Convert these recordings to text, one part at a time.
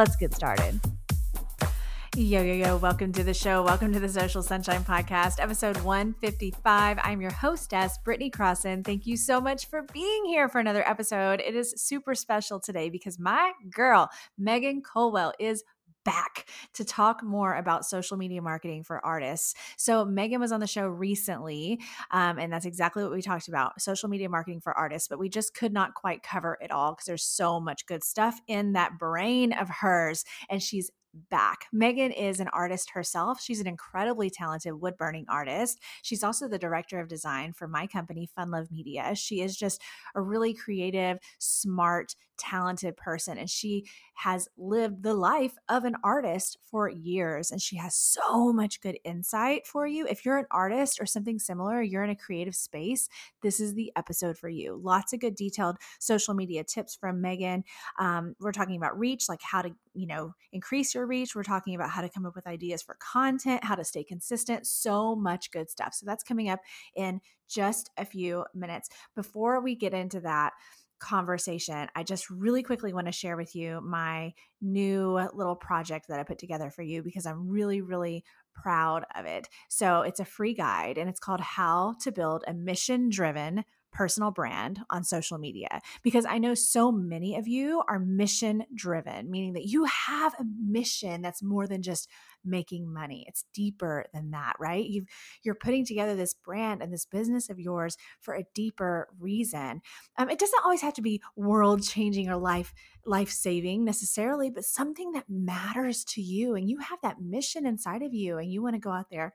Let's get started. Yo, yo, yo, welcome to the show. Welcome to the Social Sunshine Podcast, episode 155. I'm your hostess, Brittany Crossan. Thank you so much for being here for another episode. It is super special today because my girl, Megan Colwell, is back to talk more about social media marketing for artists. So, Megan was on the show recently, um, and that's exactly what we talked about social media marketing for artists, but we just could not quite cover it all because there's so much good stuff in that brain of hers. And she's back. Megan is an artist herself. She's an incredibly talented wood burning artist. She's also the director of design for my company, Fun Love Media. She is just a really creative, smart, talented person and she has lived the life of an artist for years and she has so much good insight for you. If you're an artist or something similar, you're in a creative space, this is the episode for you. Lots of good detailed social media tips from Megan. Um, we're talking about reach, like how to, you know, increase your reach. We're talking about how to come up with ideas for content, how to stay consistent, so much good stuff. So that's coming up in just a few minutes. Before we get into that, conversation, I just really quickly want to share with you my new little project that I put together for you because I'm really, really proud of it. So it's a free guide and it's called How to Build a Mission Driven personal brand on social media because I know so many of you are mission driven, meaning that you have a mission that's more than just making money. It's deeper than that, right? you you're putting together this brand and this business of yours for a deeper reason. Um, it doesn't always have to be world changing or life life saving necessarily, but something that matters to you, and you have that mission inside of you, and you want to go out there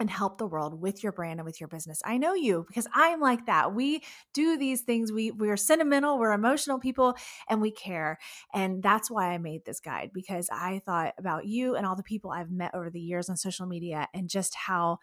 and help the world with your brand and with your business. I know you because I am like that. We do these things. We we're sentimental, we're emotional people and we care. And that's why I made this guide because I thought about you and all the people I've met over the years on social media and just how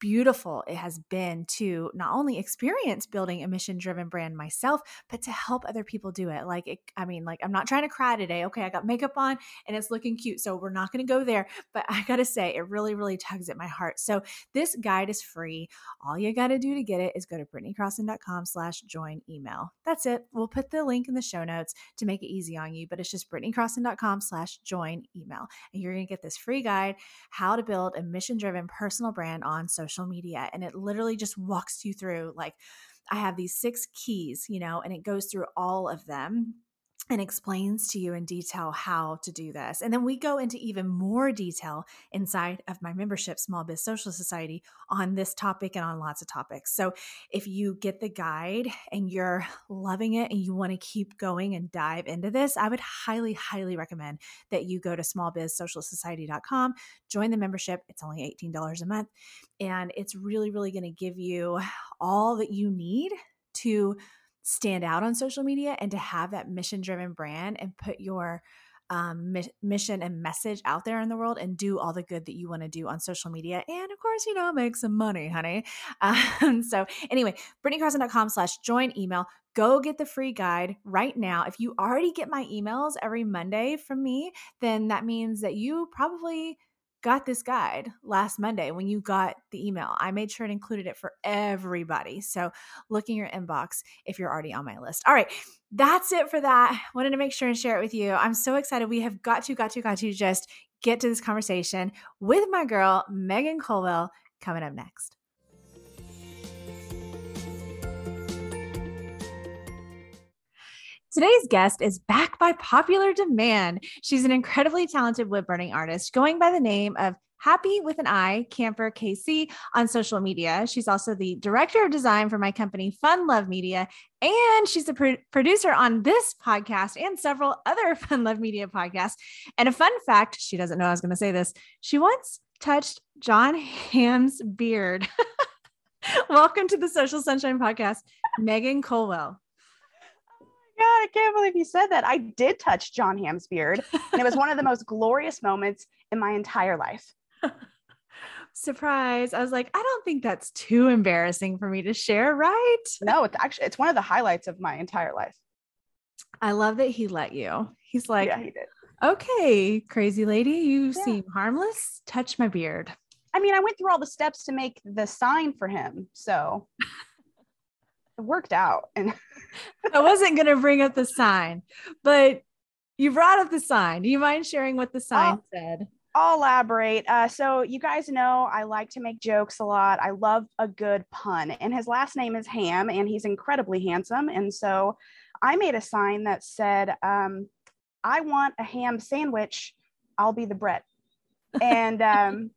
beautiful it has been to not only experience building a mission driven brand myself, but to help other people do it. Like, it, I mean, like, I'm not trying to cry today. Okay, I got makeup on and it's looking cute. So we're not going to go there. But I got to say, it really, really tugs at my heart. So this guide is free. All you got to do to get it is go to BrittanyCrossan.com slash join email. That's it. We'll put the link in the show notes to make it easy on you, but it's just BrittanyCrossan.com slash join email. And you're going to get this free guide, how to build a mission driven personal brand on social social media and it literally just walks you through like I have these six keys, you know, and it goes through all of them and explains to you in detail how to do this. And then we go into even more detail inside of my membership, Small Biz Social Society, on this topic and on lots of topics. So if you get the guide and you're loving it and you want to keep going and dive into this, I would highly, highly recommend that you go to smallbizsocialsociety.com, join the membership. It's only $18 a month. And it's really, really going to give you all that you need to stand out on social media and to have that mission driven brand and put your um, mi- mission and message out there in the world and do all the good that you want to do on social media. And of course, you know, make some money, honey. Um, so anyway, BrittanyCrossan.com slash join email. Go get the free guide right now. If you already get my emails every Monday from me, then that means that you probably – got this guide last Monday when you got the email. I made sure and included it for everybody. So look in your inbox if you're already on my list. All right, that's it for that. Wanted to make sure and share it with you. I'm so excited. We have got to, got to, got to just get to this conversation with my girl, Megan Colwell, coming up next. Today's guest is back by popular demand. She's an incredibly talented wood burning artist going by the name of Happy with an I, Camper KC on social media. She's also the director of design for my company, Fun Love Media, and she's the pro- producer on this podcast and several other Fun Love Media podcasts. And a fun fact she doesn't know I was going to say this she once touched Jon Hamm's beard. Welcome to the Social Sunshine Podcast, Megan Colwell. God, I can't believe you said that. I did touch Jon Hamm's beard, and it was one of the most glorious moments in my entire life. Surprise. I was like, I don't think that's too embarrassing for me to share, right? No, it's actually it's one of the highlights of my entire life. I love that he let you. He's like, yeah, he did. Okay, crazy lady, you yeah. seem harmless. Touch my beard. I mean, I went through all the steps to make the sign for him. So it worked out. And I wasn't going to bring up the sign, but you brought up the sign. Do you mind sharing what the sign I'll, said? I'll elaborate. Uh, so, you guys know I like to make jokes a lot. I love a good pun, and his last name is Ham, and he's incredibly handsome. And so, I made a sign that said, um, I want a ham sandwich. I'll be the bread. And um,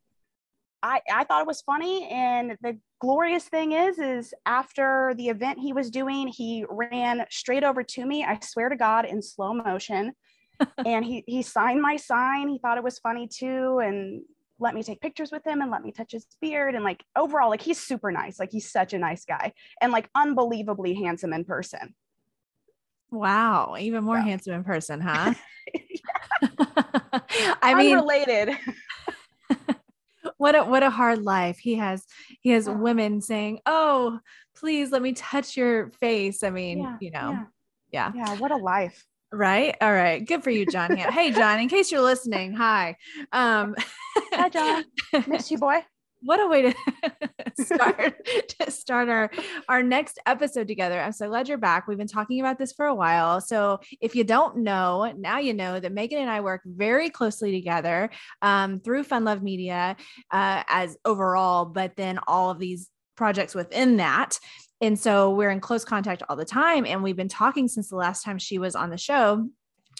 I, I thought it was funny. And the glorious thing is, is after the event he was doing, he ran straight over to me. I swear to God, in slow motion. and he he signed my sign. He thought it was funny too, and let me take pictures with him and let me touch his beard. And like overall, like he's super nice. Like he's such a nice guy and like unbelievably handsome in person. Wow, even more yeah. handsome in person, huh? I mean, related. What a what a hard life he has. He has women saying, "Oh, please let me touch your face." I mean, yeah, you know, yeah. yeah, yeah. What a life. Right. All right. Good for you, Jon. hey, Jon. In case you're listening, hi. Um, hi, Jon. Miss you, boy what a way to start to start our our next episode together. I'm so glad you're back. We've been talking about this for a while. So if you don't know, now you know that Megan and I work very closely together um, through Fun Love Media uh, as overall, but then all of these projects within that. And so we're in close contact all the time. And we've been talking since the last time she was on the show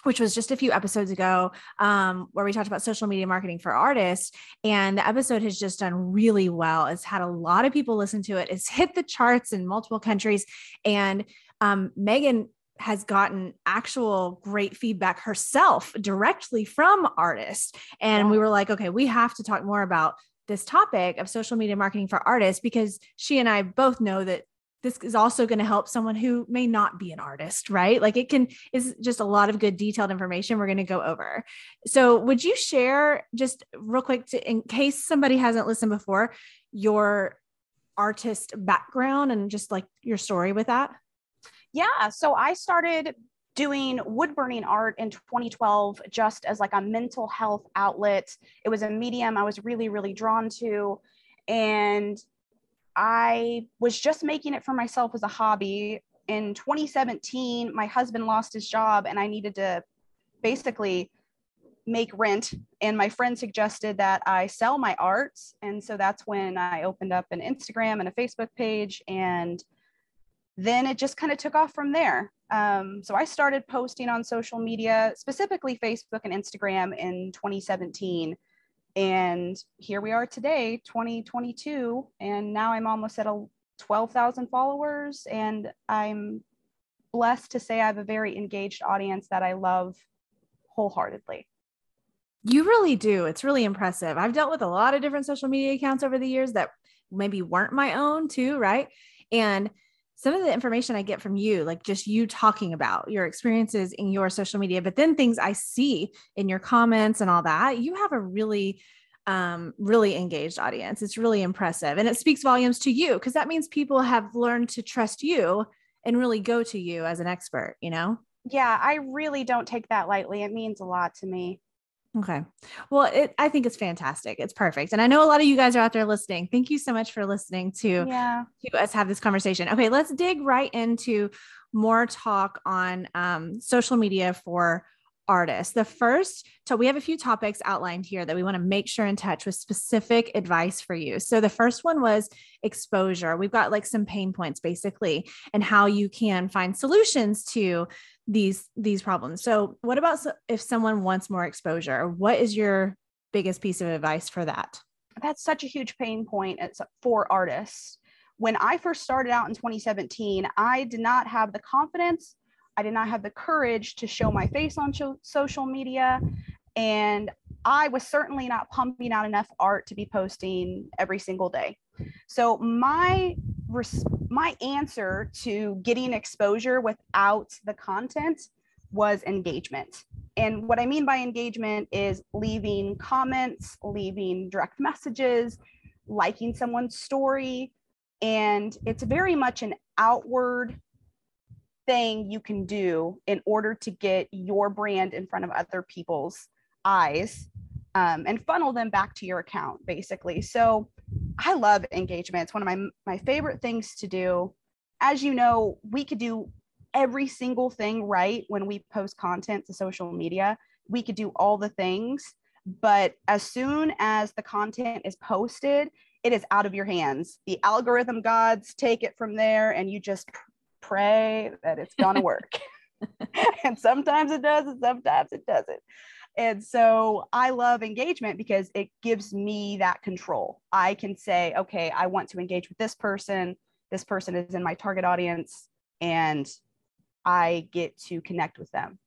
which was just a few episodes ago, um, where we talked about social media marketing for artists. And the episode has just done really well. It's had a lot of people listen to it. It's hit the charts in multiple countries. And um, Megan has gotten actual great feedback herself directly from artists. And we were like, okay, we have to talk more about this topic of social media marketing for artists because she and I both know that this is also going to help someone who may not be an artist, right? Like it can is just a lot of good detailed information we're going to go over. So, would you share just real quick to, in case somebody hasn't listened before, your artist background and just like your story with that? Yeah, so I started doing wood burning art in 2012 just as like a mental health outlet. It was a medium I was really really drawn to and I was just making it for myself as a hobby. In 2017, my husband lost his job and I needed to basically make rent. And my friend suggested that I sell my art. And so that's when I opened up an Instagram and a Facebook page. And then it just kind of took off from there. Um, so I started posting on social media, specifically Facebook and Instagram in 2017 and here we are today 2022 and now i'm almost at a 12,000 followers and i'm blessed to say i have a very engaged audience that i love wholeheartedly. You really do. It's really impressive. I've dealt with a lot of different social media accounts over the years that maybe weren't my own too right? And some of the information I get from you, like just you talking about your experiences in your social media, but then things I see in your comments and all that, you have a really, um, really engaged audience. It's really impressive. And it speaks volumes to you because that means people have learned to trust you and really go to you as an expert, you know? Yeah, I really don't take that lightly. It means a lot to me. Okay. Well, it, I think it's fantastic. It's perfect. And I know a lot of you guys are out there listening. Thank you so much for listening to, yeah. to us have this conversation. Okay, let's dig right into more talk on um, social media for artists. The first, so we have a few topics outlined here that we want to make sure in touch with specific advice for you. So the first one was exposure. We've got like some pain points basically and how you can find solutions to these these problems. So what about if someone wants more exposure? What is your biggest piece of advice for that? That's such a huge pain point for artists. When I first started out in 2017, I did not have the confidence I did not have the courage to show my face on social media. And I was certainly not pumping out enough art to be posting every single day. So, my res- my answer to getting exposure without the content was engagement. And what I mean by engagement is leaving comments, leaving direct messages, liking someone's story. And it's very much an outward thing you can do in order to get your brand in front of other people's eyes um, and funnel them back to your account, basically. So I love engagement. It's one of my, my favorite things to do. As you know, we could do every single thing right when we post content to social media. We could do all the things, but as soon as the content is posted, it is out of your hands. The algorithm gods take it from there, and you just pray that it's going to work. and sometimes it does, and sometimes it doesn't. And so I love engagement because it gives me that control. I can say, okay, I want to engage with this person. This person is in my target audience, and I get to connect with them.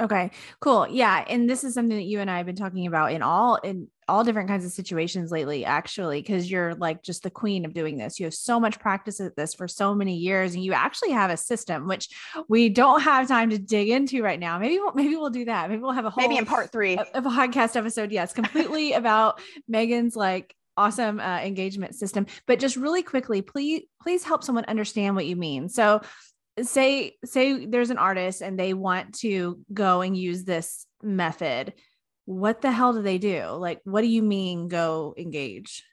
Okay, cool. Yeah, and this is something that you and I have been talking about in all in all different kinds of situations lately actually because you're like just the queen of doing this. You have so much practice at this for so many years and you actually have a system which we don't have time to dig into right now. Maybe we'll, maybe we'll do that. Maybe we'll have a whole Maybe in part 3 of a podcast episode. Yes, completely about Megan's like awesome uh, engagement system but just really quickly please please help someone understand what you mean so say say there's an artist and they want to go and use this method what the hell do they do? Like what do you mean go engage?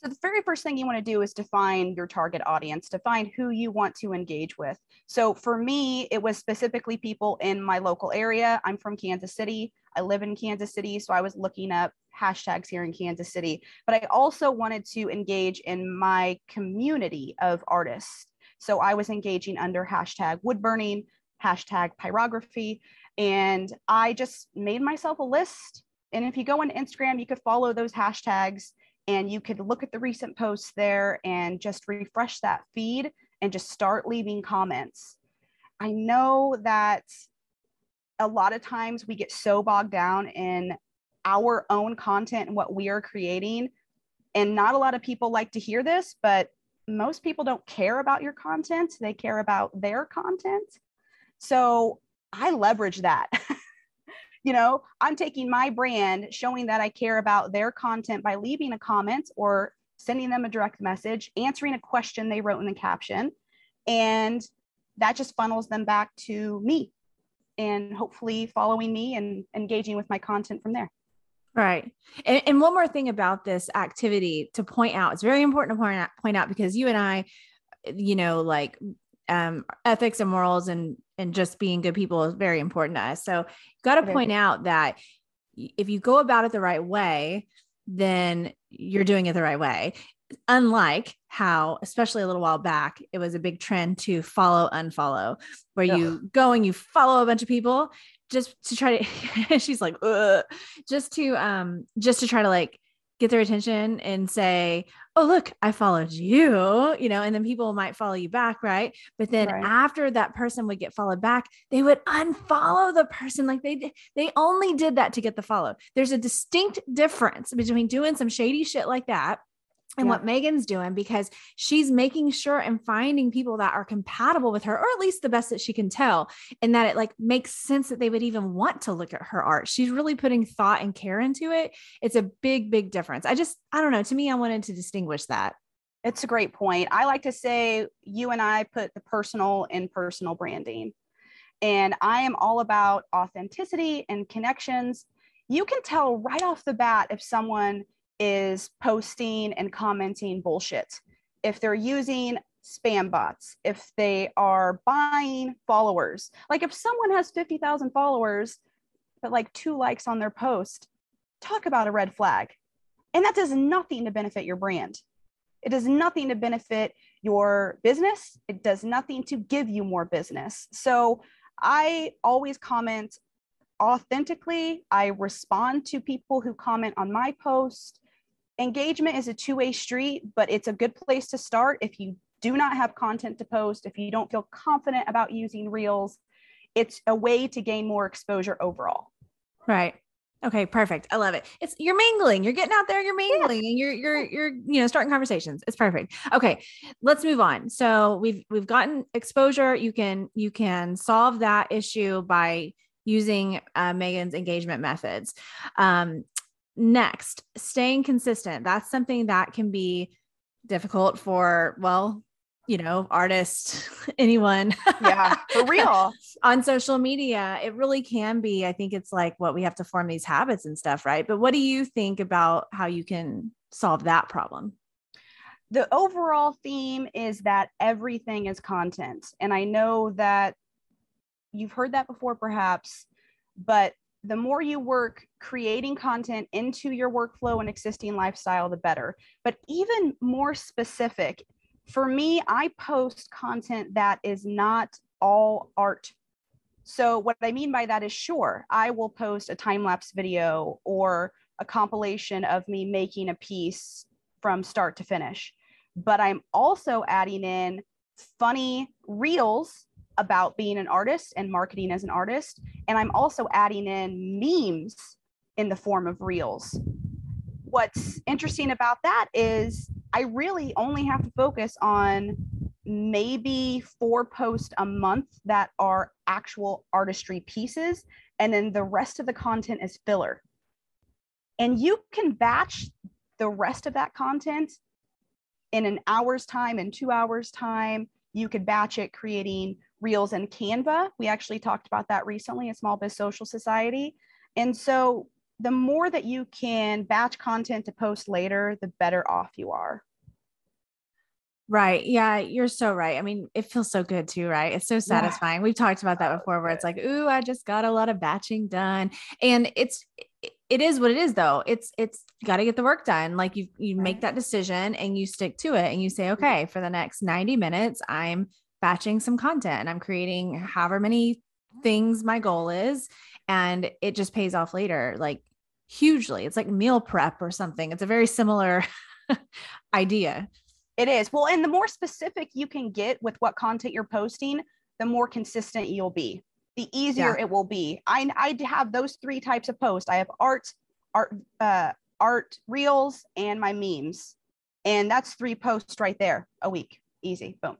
So the very first thing you want to do is define your target audience define who you want to engage with. So for me it was specifically people in my local area. I'm from kansas city. I live in kansas city so i was looking up hashtags here in kansas city. But i also wanted to engage in my community of artists so I was engaging under hashtag wood burning, hashtag pyrography, and I just made myself a list. And if you go on Instagram, you could follow those hashtags and you could look at the recent posts there and just refresh that feed and just start leaving comments. I know that a lot of times we get so bogged down in our own content and what we are creating. And not a lot of people like to hear this, but most people don't care about your content, they care about their content. So I leverage that. you know, I'm taking my brand, showing that I care about their content by leaving a comment or sending them a direct message, answering a question they wrote in the caption. And that just funnels them back to me and hopefully following me and engaging with my content from there. Right. And, and one more thing about this activity to point out, it's very important to point out, point out because you and I, you know, like um, ethics and morals and and just being good people is very important to us. So got to point out that if you go about it the right way, then you're doing it the right way. Unlike how, especially a little while back, it was a big trend to follow, unfollow, where Ugh. you go and you follow a bunch of people just to try to she's like Ugh. just to um just to try to like get their attention and say oh look i followed you you know and then people might follow you back right but then right. after that person would get followed back they would unfollow the person like they they only did that to get the follow there's a distinct difference between doing some shady shit like that and yeah. what Megan's doing because she's making sure and finding people that are compatible with her, or at least the best that she can tell, and that it like makes sense that they would even want to look at her art. She's really putting thought and care into it. It's a big, big difference. I just, I don't know. To me, I wanted to distinguish that. It's a great point. I like to say you and I put the personal in personal branding. And I am all about authenticity and connections. You can tell right off the bat if someone is posting and commenting bullshit. If they're using spam bots, if they are buying followers, like if someone has 50,000 followers, but like two likes on their post, talk about a red flag. And that does nothing to benefit your brand. It does nothing to benefit your business. It does nothing to give you more business. So I always comment authentically. I respond to people who comment on my post engagement is a two-way street but it's a good place to start if you do not have content to post if you don't feel confident about using reels it's a way to gain more exposure overall right Okay, perfect. I love it. It's you're mingling. You're getting out there, you're mingling yeah. and you're you're you're you know starting conversations. It's perfect. Okay, let's move on. So we've we've gotten exposure. You can you can solve that issue by using uh, Megan's engagement methods. Um, next, staying consistent. That's something that can be difficult for well you know, artist, anyone. yeah, for real. on social media, it really can be. I think it's like what we have to form these habits and stuff, right? But what do you think about how you can solve that problem? The overall theme is that everything is content. And I know that you've heard that before, perhaps, but the more you work creating content into your workflow and existing lifestyle, the better. But even more specific, for me, I post content that is not all art. So, what I mean by that is sure, I will post a time lapse video or a compilation of me making a piece from start to finish. But I'm also adding in funny reels about being an artist and marketing as an artist. And I'm also adding in memes in the form of reels. What's interesting about that is I really only have to focus on maybe four posts a month that are actual artistry pieces. And then the rest of the content is filler. And you can batch the rest of that content in an hour's time, in two hours' time. You could batch it creating reels and Canva. We actually talked about that recently at Small Biz Social Society. And so the more that you can batch content to post later, the better off you are. Right. Yeah, you're so right. I mean, it feels so good too, right? It's so satisfying. Yeah. We've talked about that before where it's like, "Ooh, I just got a lot of batching done." And it's it is what it is though. It's it's got to get the work done. Like you you make that decision and you stick to it and you say, mm-hmm. "Okay, for the next 90 minutes, I'm batching some content and I'm creating however many things my goal is and it just pays off later like hugely. It's like meal prep or something. It's a very similar idea. It is. Well, and the more specific you can get with what content you're posting, the more consistent you'll be. The easier yeah. it will be. I I have those three types of posts. I have art, art, uh, art reels, and my memes, and that's three posts right there a week. Easy. Boom.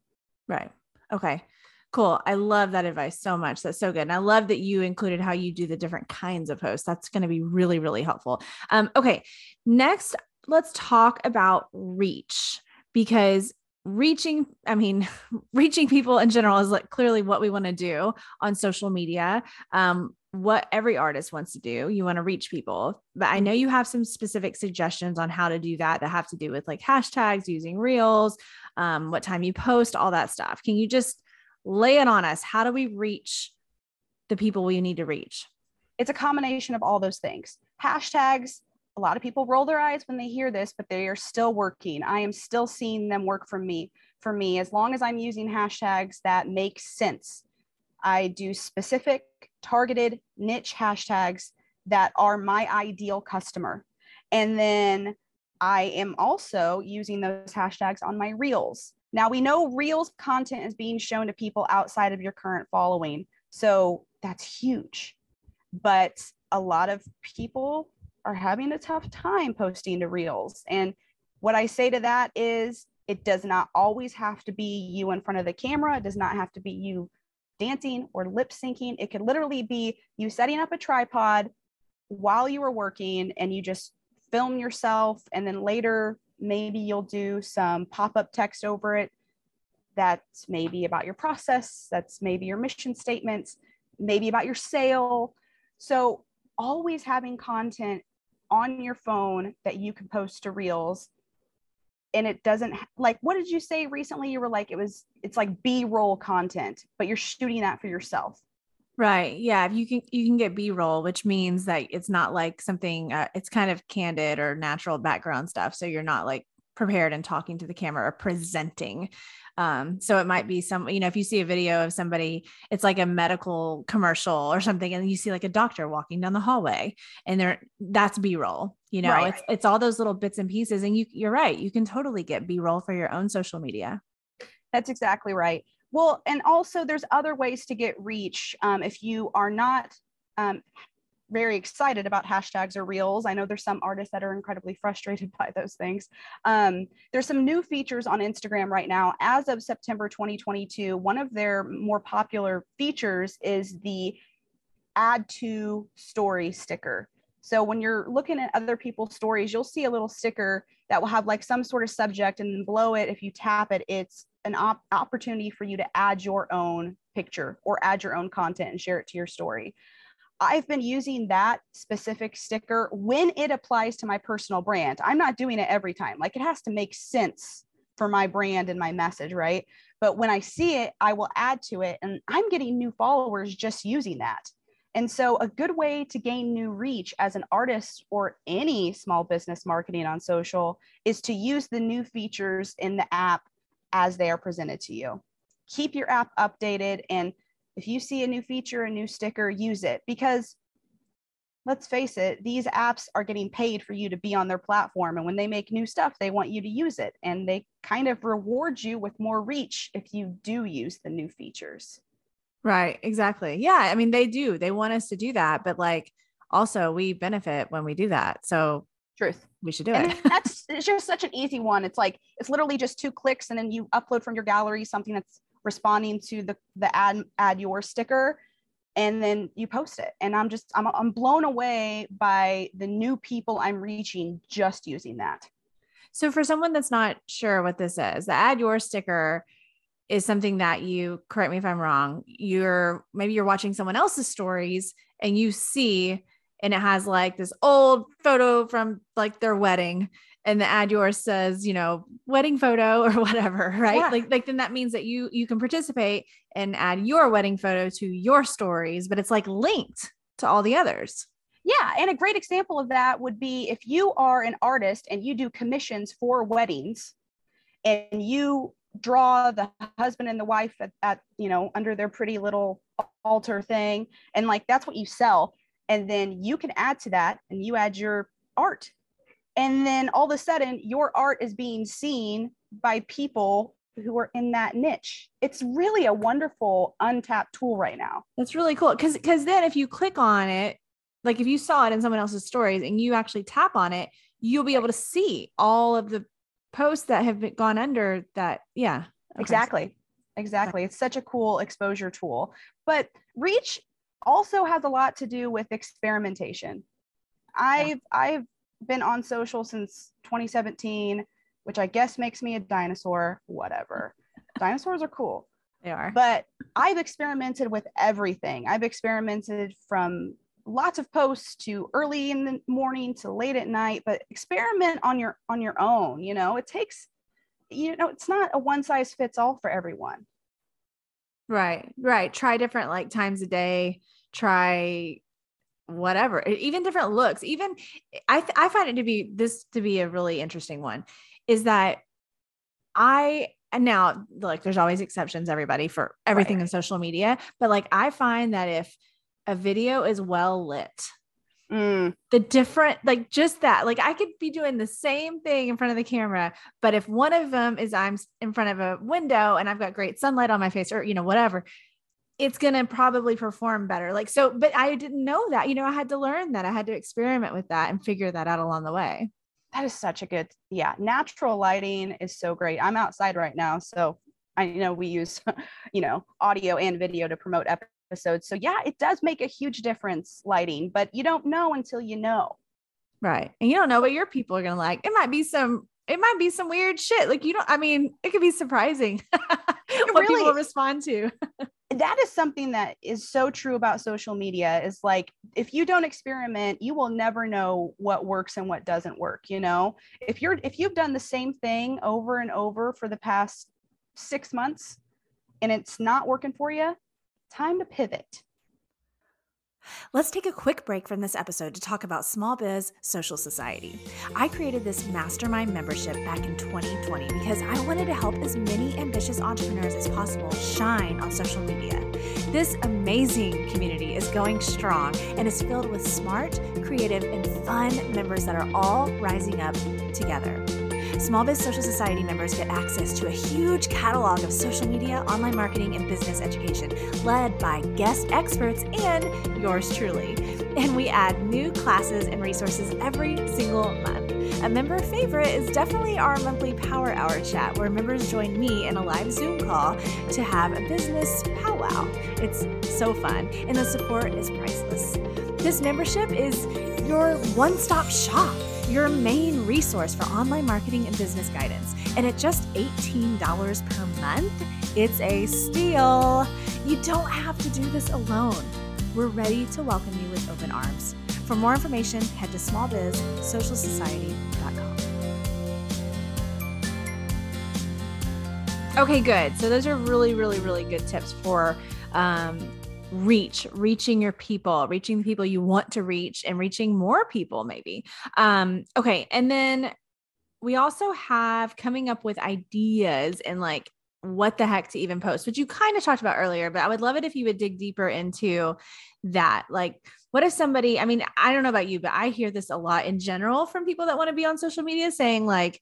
Right. Okay. Cool. I love that advice so much. That's so good. And I love that you included how you do the different kinds of posts. That's going to be really, really helpful. Um, okay. Next, let's talk about reach because reaching i mean reaching people in general is like clearly what we want to do on social media um what every artist wants to do you want to reach people but i know you have some specific suggestions on how to do that that have to do with like hashtags using reels um, what time you post all that stuff can you just lay it on us. How do we reach the people we need to reach? It's a combination of all those things. Hashtags, a lot of people roll their eyes when they hear this, but they are still working. I am still seeing them work for me. For me, as long as I'm using hashtags that make sense, I do specific, targeted, niche hashtags that are my ideal customer. And then I am also using those hashtags on my reels. Now we know Reels content is being shown to people outside of your current following. So that's huge. But a lot of people are having a tough time posting to Reels. And what I say to that is it does not always have to be you in front of the camera. It does not have to be you dancing or lip syncing. It could literally be you setting up a tripod while you were working and you just film yourself. And then later maybe you'll do some pop-up text over it that's maybe about your process that's maybe your mission statements maybe about your sale. So always having content on your phone that you can post to reels and it doesn't like what did you say recently you were like it was it's like b-roll content but you're shooting that for yourself Right. Yeah. If you can, you can get B roll, which means that it's not like something, uh, it's kind of candid or natural background stuff. So you're not like prepared and talking to the camera or presenting. Um, so it might be some, you know, if you see a video of somebody, it's like a medical commercial or something, and you see like a doctor walking down the hallway and they're, that's B roll, you know, right. it's, it's all those little bits and pieces. And you, you're right. You can totally get B roll for your own social media. That's exactly right. Well, and also there's other ways to get reach um, if you are not um, very excited about hashtags or reels. I know there's some artists that are incredibly frustrated by those things. Um, there's some new features on Instagram right now. As of September 2022, one of their more popular features is the add to story sticker. So when you're looking at other people's stories, you'll see a little sticker that will have like some sort of subject, and then below it, if you tap it, it's an op- opportunity for you to add your own picture or add your own content and share it to your story. I've been using that specific sticker when it applies to my personal brand. I'm not doing it every time. Like it has to make sense for my brand and my message, right? But when I see it, I will add to it. And I'm getting new followers just using that. And so, a good way to gain new reach as an artist or any small business marketing on social is to use the new features in the app as they are presented to you. Keep your app updated and if you see a new feature, a new sticker, use it because let's face it, these apps are getting paid for you to be on their platform. And when they make new stuff, they want you to use it. And they kind of reward you with more reach if you do use the new features. Right. Exactly. Yeah. I mean, they do. They want us to do that. But like, also, we benefit when we do that. So, truth. We should do and it. that's it's just such an easy one. It's like, it's literally just two clicks and then you upload from your gallery something that's responding to the the add add your sticker and then you post it. And i'm just I'm, I'm blown away by the new people i'm reaching just using that. So for someone that's not sure what this is the add your sticker is something that you correct me if i'm wrong you're maybe you're watching someone else's stories and you see and it has like this old photo from like their wedding and the add yours says, you know, wedding photo or whatever, right? Yeah. Like, like then that means that you you can participate and add your wedding photo to your stories, but it's like linked to all the others. Yeah, and a great example of that would be if you are an artist and you do commissions for weddings, and you draw the husband and the wife at, at you know under their pretty little altar thing, and like that's what you sell, and then you can add to that, and you add your art and then all of a sudden your art is being seen by people who are in that niche. It's really a wonderful untapped tool right now. That's really cool. Because because then if you click on it like if you saw it in someone else's stories and you actually tap on it you'll be able to see all of the posts that have been, gone under that. Yeah. Okay. exactly. Exactly. It's such a cool exposure tool. But reach also has a lot to do with experimentation. I've yeah. i've been on social since 2017, which I guess makes me a dinosaur, whatever. Dinosaurs are cool. They are. But I've experimented with everything. I've experimented from lots of posts to early in the morning to late at night, but experiment on your on your own, you know. It takes you know, it's not a one size fits all for everyone. Right. Right. Try different like times a day. Try whatever even different looks even i th- i find it to be this to be a really interesting one is that i and now like there's always exceptions everybody for everything right. in social media but like i find that if a video is well lit mm. the different like just that like i could be doing the same thing in front of the camera but if one of them is i'm in front of a window and i've got great sunlight on my face or you know whatever it's going to probably perform better. Like, so, but I didn't know that, you know, I had to learn that. I had to experiment with that and figure that out along the way. That is such a good, yeah. Natural lighting is so great. I'm outside right now. So I know we use, you know, audio and video to promote episodes. So yeah, it does make a huge difference lighting, but you don't know until you know. Right. And you don't know what your people are going to like. It might be some, it might be some weird shit. Like you don't, I mean, it could be surprising what really, people respond to. that is something that is so true about social media is like if you don't experiment you will never know what works and what doesn't work you know? If you're if you've done the same thing over and over for the past 6 months and it's not working for you time to pivot Let's take a quick break from this episode to talk about Small Biz Social Society. I created this mastermind membership back in 2020 because I wanted to help as many ambitious entrepreneurs as possible shine on social media. This amazing community is going strong and is filled with smart, creative, and fun members that are all rising up together. Small Biz Social Society members get access to a huge catalog of social media, online marketing, and business education led by guest experts and yours truly. and we add new classes and resources every single month. A member favorite is definitely our monthly Power Hour chat, where members join me in a live Zoom call to have a business powwow. It's so fun, and the support is priceless. This membership is your one stop shop, your main resource for online marketing and business guidance. And at just $18 per month, it's a steal. You don't have to do this alone. We're ready to welcome you with open arms. For more information, head to smallbizsocialsociety.com. Okay, good. So those are really, really, really good tips for um, reach, reaching your people, reaching the people you want to reach, and reaching more people, maybe. Um, okay, and then we also have coming up with ideas and like what the heck to even post, which you kind of talked about earlier, but I would love it if you would dig deeper into that. Like, what if somebody, I mean, I don't know about you, but I hear this a lot in general from people that want to be on social media saying, like,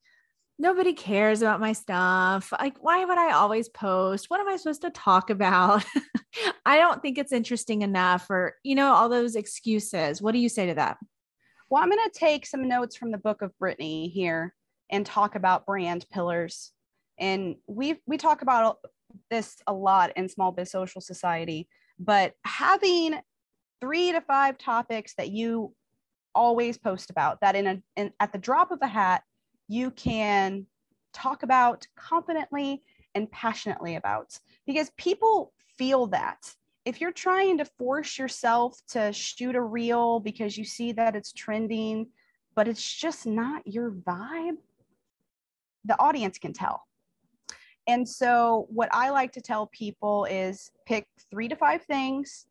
nobody cares about my stuff. Like, why would I always post? What am I supposed to talk about? I don't think it's interesting enough, or, you know, all those excuses. What do you say to that? Well, I'm going to take some notes from the book of Brittany here and talk about brand pillars. And we we talk about this a lot in Small Biz Social Society, but having three to five topics that you always post about that in a in, at the drop of a hat you can talk about confidently and passionately about. Because people feel that. If you're trying to force yourself to shoot a reel because you see that it's trending but it's just not your vibe the audience can tell. And so what i like to tell people is pick three to five things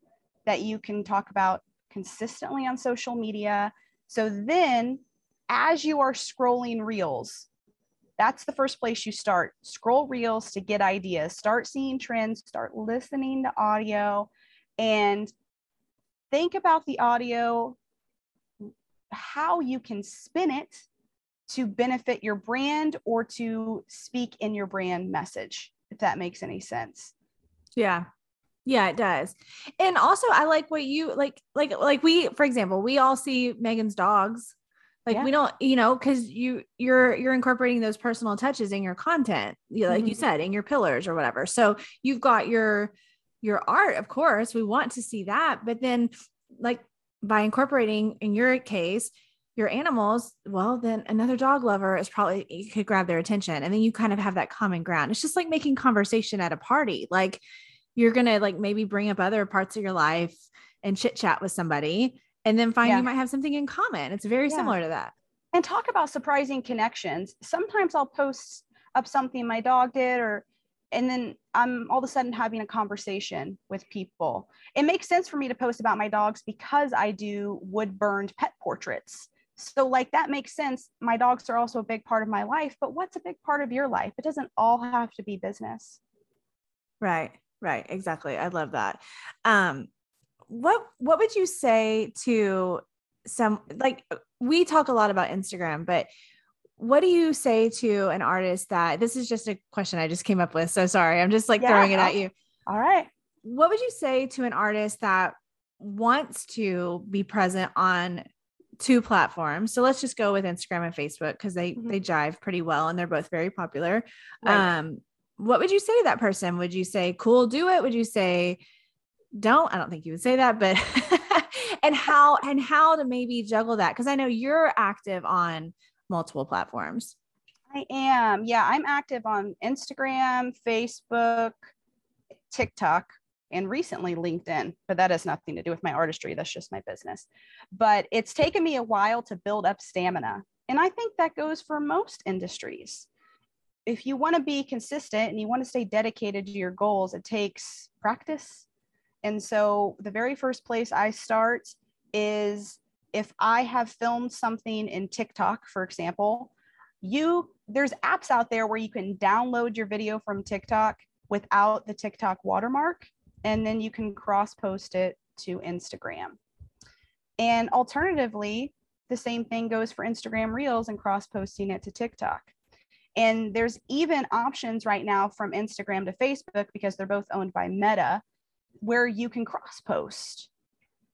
that you can talk about consistently on social media. So then, as you are scrolling reels, that's the first place you start. Scroll reels to get ideas, start seeing trends, start listening to audio, and think about the audio, how you can spin it to benefit your brand or to speak in your brand message, if that makes any sense. Yeah, yeah, it does. And also I like what you like like like we for example, we all see Megan's dogs. Like yeah. we don't, you know, cuz you you're you're incorporating those personal touches in your content, like mm-hmm. you said, in your pillars or whatever. So you've got your your art, of course, we want to see that, but then like by incorporating in your case your animals, well, then another dog lover is probably you could grab their attention and then you kind of have that common ground. It's just like making conversation at a party. Like you're going to like maybe bring up other parts of your life and chit chat with somebody and then find yeah. you might have something in common. It's very yeah. similar to that. And talk about surprising connections. Sometimes I'll post up something my dog did or and then I'm all of a sudden having a conversation with people. It makes sense for me to post about my dogs because I do wood burned pet portraits. So, like, that makes sense. My dogs are also a big part of my life, but what's a big part of your life? It doesn't all have to be business. Right. Right, exactly. I love that. Um, what what would you say to some like we talk a lot about Instagram, but what do you say to an artist that this is just a question I just came up with. So sorry, I'm just like yeah, throwing it at you. All right. What would you say to an artist that wants to be present on two platforms? So let's just go with Instagram and Facebook because they mm-hmm. they jive pretty well and they're both very popular. Right. Um, what would you say to that person? Would you say, cool, do it? Would you say, don't? I don't think you would say that, but and how and how to maybe juggle that? Because I know you're active on multiple platforms. I am. Yeah, I'm active on Instagram, Facebook, TikTok, and recently LinkedIn, but that has nothing to do with my artistry. That's just my business. But it's taken me a while to build up stamina. And I think that goes for most industries if you want to be consistent and you want to stay dedicated to your goals, it takes practice. And so the very first place I start is if I have filmed something in TikTok, for example, you there's apps out there where you can download your video from TikTok without the TikTok watermark and then you can cross post it to Instagram. And alternatively, the same thing goes for Instagram Reels and cross posting it to TikTok. And there's even options right now from Instagram to Facebook because they're both owned by Meta where you can cross post.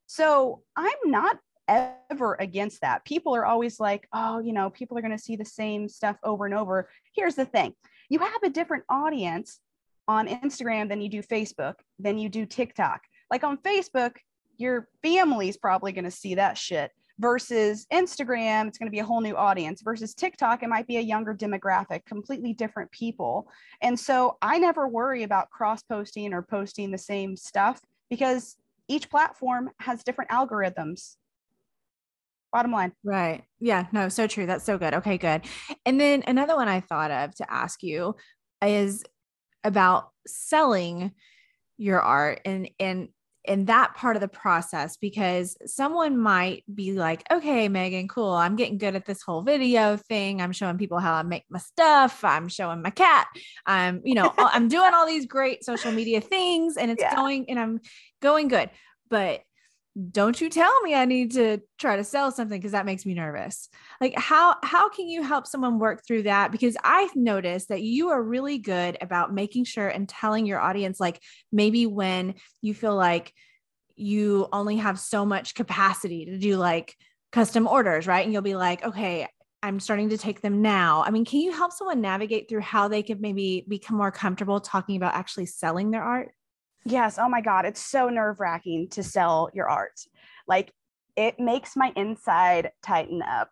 So I'm not ever against that. People are always like, oh, you know, people are going to see the same stuff over and over. Here's the thing you have a different audience on Instagram than you do Facebook, than you do TikTok. Like on Facebook, your family's probably going to see that shit versus Instagram, it's going to be a whole new audience versus TikTok, it might be a younger demographic, completely different people. And so I never worry about cross posting or posting the same stuff because each platform has different algorithms. Bottom line. Right. Yeah. No, so true. That's so good. Okay, good. And then another one I thought of to ask you is about selling your art and and in that part of the process because someone might be like, okay, Megan, cool. I'm getting good at this whole video thing. I'm showing people how I make my stuff. I'm showing my cat. I'm, you know, I'm doing all these great social media things and it's yeah. going and I'm going good. But don't you tell me I need to try to sell something because that makes me nervous. Like how how can you help someone work through that because I've noticed that you are really good about making sure and telling your audience like maybe when you feel like you only have so much capacity to do like custom orders, right? And you'll be like, "Okay, I'm starting to take them now." I mean, can you help someone navigate through how they could maybe become more comfortable talking about actually selling their art? Yes. Oh my God. It's so nerve wracking to sell your art. Like it makes my inside tighten up.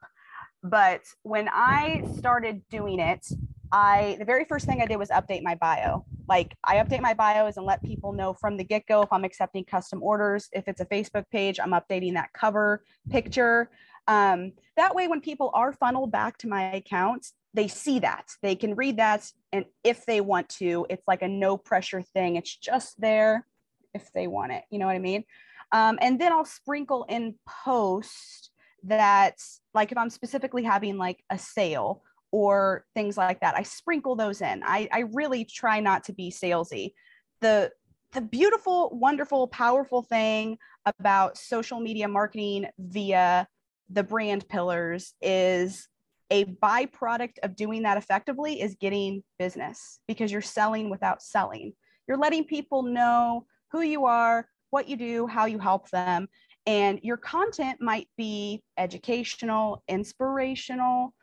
But when I started doing it, I the very first thing I did was update my bio. Like I update my bios and let people know from the get go if I'm accepting custom orders. If it's a Facebook page, I'm updating that cover picture. Um, that way, when people are funneled back to my account, they see that. They can read that and if they want to it's like a no pressure thing. It's just there if they want it. You know what i mean? Um, and then i'll sprinkle in post that like if i'm specifically having like a sale or things like that i sprinkle those in. I, I really try not to be salesy. The the beautiful wonderful powerful thing about social media marketing via the brand pillars is a byproduct of doing that effectively is getting business because you're selling without selling. You're letting people know who you are, what you do, how you help them. And your content might be educational, inspirational,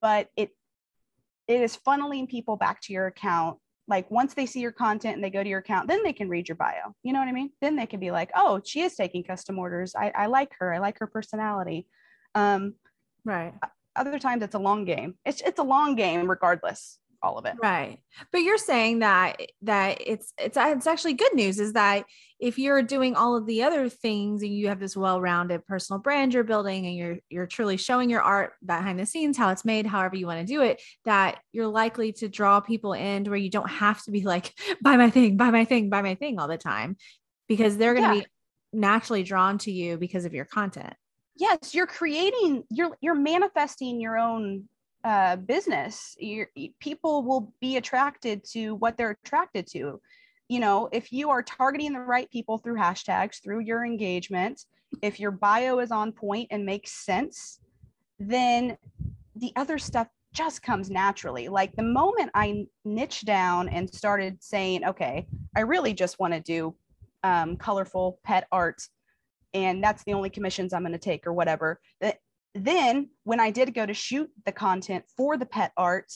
but it it is funneling people back to your account. Like once they see your content and they go to your account, then they can read your bio. You know what I mean? Then they can be like, oh, she is taking custom orders. I, I like her. I like her personality. Um, right other times it's a long game. It's it's a long game regardless all of it. Right. But you're saying that that it's it's it's actually good news is that if you're doing all of the other things and you have this well-rounded personal brand you're building and you're you're truly showing your art behind the scenes how it's made however you want to do it that you're likely to draw people in where you don't have to be like buy my thing buy my thing buy my thing all the time because they're going to yeah. be naturally drawn to you because of your content yes you're creating you're you're manifesting your own uh, business. You people will be attracted to what they're attracted to. You know if you are targeting the right people through hashtags through your engagement if your bio is on point and makes sense then the other stuff just comes naturally. Like the moment i niche down and started saying okay i really just want to do um, colorful pet art and that's the only commissions I'm going to take or whatever. Then when I did go to shoot the content for the pet art,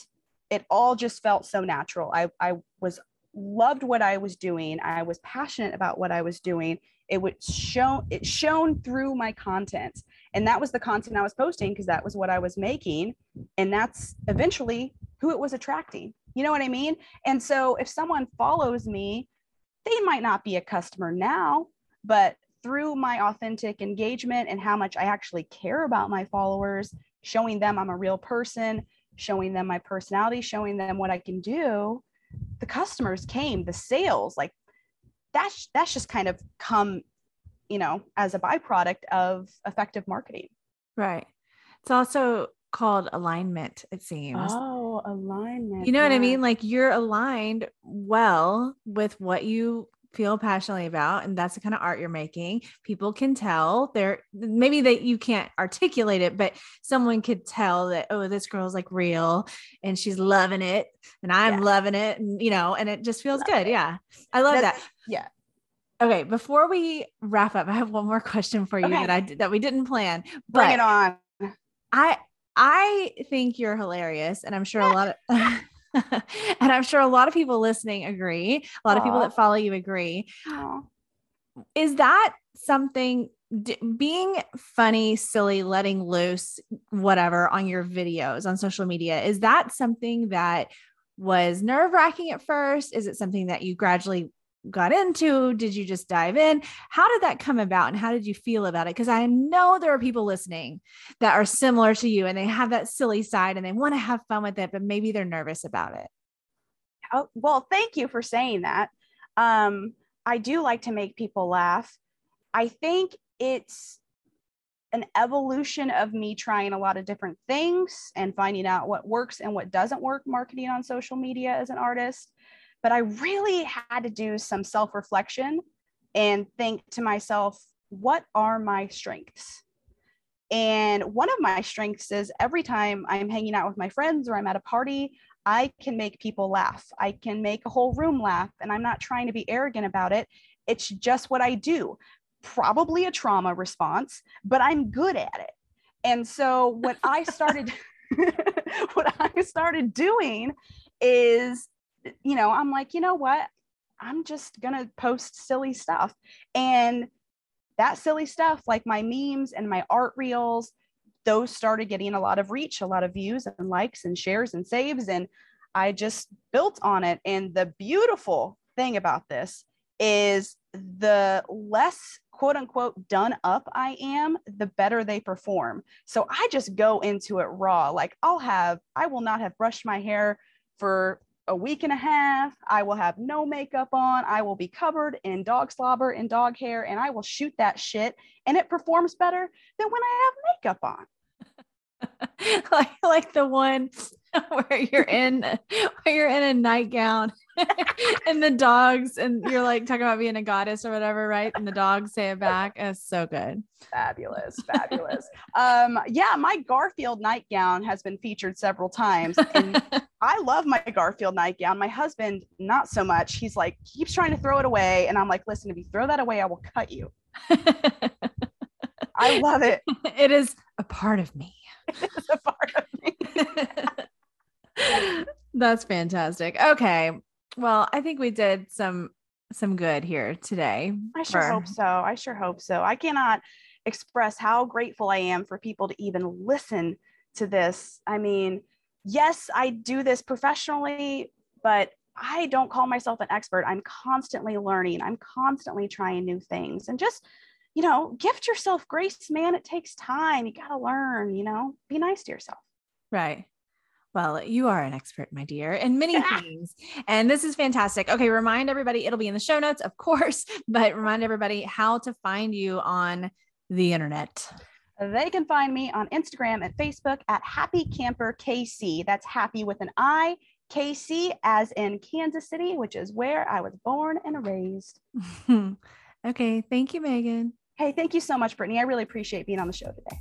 it all just felt so natural. I, I was loved what I was doing. I was passionate about what I was doing. It would show it shone through my content. And that was the content I was posting because that was what I was making. And that's eventually who it was attracting. You know what I mean? And so if someone follows me, they might not be a customer now, but through my authentic engagement and how much I actually care about my followers, showing them I'm a real person, showing them my personality, showing them what I can do, the customers came, the sales, like that's that's just kind of come, you know, as a byproduct of effective marketing. Right. It's also called alignment, it seems. Oh, alignment. You know yeah. what I mean? Like you're aligned well with what you feel passionately about and that's the kind of art you're making people can tell there maybe that you can't articulate it but someone could tell that oh this girl's like real and she's loving it and i'm yeah. loving it and you know and it just feels love good it. yeah i love that's, that yeah Okay, before we wrap up, I have one more question for you Okay. that I that we didn't plan. Bring it on. I I think you're hilarious, and I'm sure a lot of and I'm sure a lot of people listening agree. A lot of people that follow you agree. Aw. Is that something? D- being funny, silly, letting loose, whatever on your videos on social media, is that something that was nerve wracking at first? Is it something that you gradually got into? Did you just dive in? How did that come about and how did you feel about it? Because I know there are people listening that are similar to you and they have that silly side and they want to have fun with it, but maybe they're nervous about it. Oh, well, thank you for saying that. Um, I do like to make people laugh. I think it's an evolution of me trying a lot of different things and finding out what works and what doesn't work marketing on social media as an artist. But I really had to do some self reflection and think to myself, what are my strengths? And one of my strengths is every time I'm hanging out with my friends or I'm at a party, I can make people laugh. I can make a whole room laugh, and I'm not trying to be arrogant about it. It's just what I do. Probably a trauma response, but I'm good at it. And so what I started what I started doing is you know, I'm like, you know what? I'm just going to post silly stuff. And that silly stuff like my memes and my art reels, those started getting a lot of reach, a lot of views and likes and shares and saves. And I just built on it. And the beautiful thing about this is the less quote unquote done up I am, the better they perform. So I just go into it raw. Like I'll have, I will not have brushed my hair for a week and a half. I will have no makeup on. I will be covered in dog slobber and dog hair, and I will shoot that shit. And it performs better than when I have makeup on. like like the one where you're in where you're in a nightgown and the dogs and you're like talking about being a goddess or whatever, right? And the dogs say it back. It's so good. Fabulous, fabulous. um, yeah, my Garfield nightgown has been featured several times. And I love my Garfield nightgown. My husband, not so much. He's like, keeps trying to throw it away. And I'm like, listen, if you throw that away, I will cut you. I love it. it is a part of me. It's a part of me. That's fantastic. Okay. Well, I think we did some some good here today. I sure for- hope so. I sure hope so. I cannot express how grateful I am for people to even listen to this. I mean, yes, I do this professionally, but I don't call myself an expert. I'm constantly learning, I'm constantly trying new things. And just, you know, gift yourself grace, man. It takes time. You got to learn, you know, be nice to yourself. Right. Well, you are an expert, my dear, in many things. And this is fantastic. Okay, remind everybody, it'll be in the show notes, of course, but remind everybody how to find you on the internet. They can find me on Instagram and Facebook at Happi Camper KC. That's happy with an I, KC, as in Kansas City, which is where I was born and raised. okay. Thank you, Megan. Hey, thank you so much, Brittany. I really appreciate being on the show today.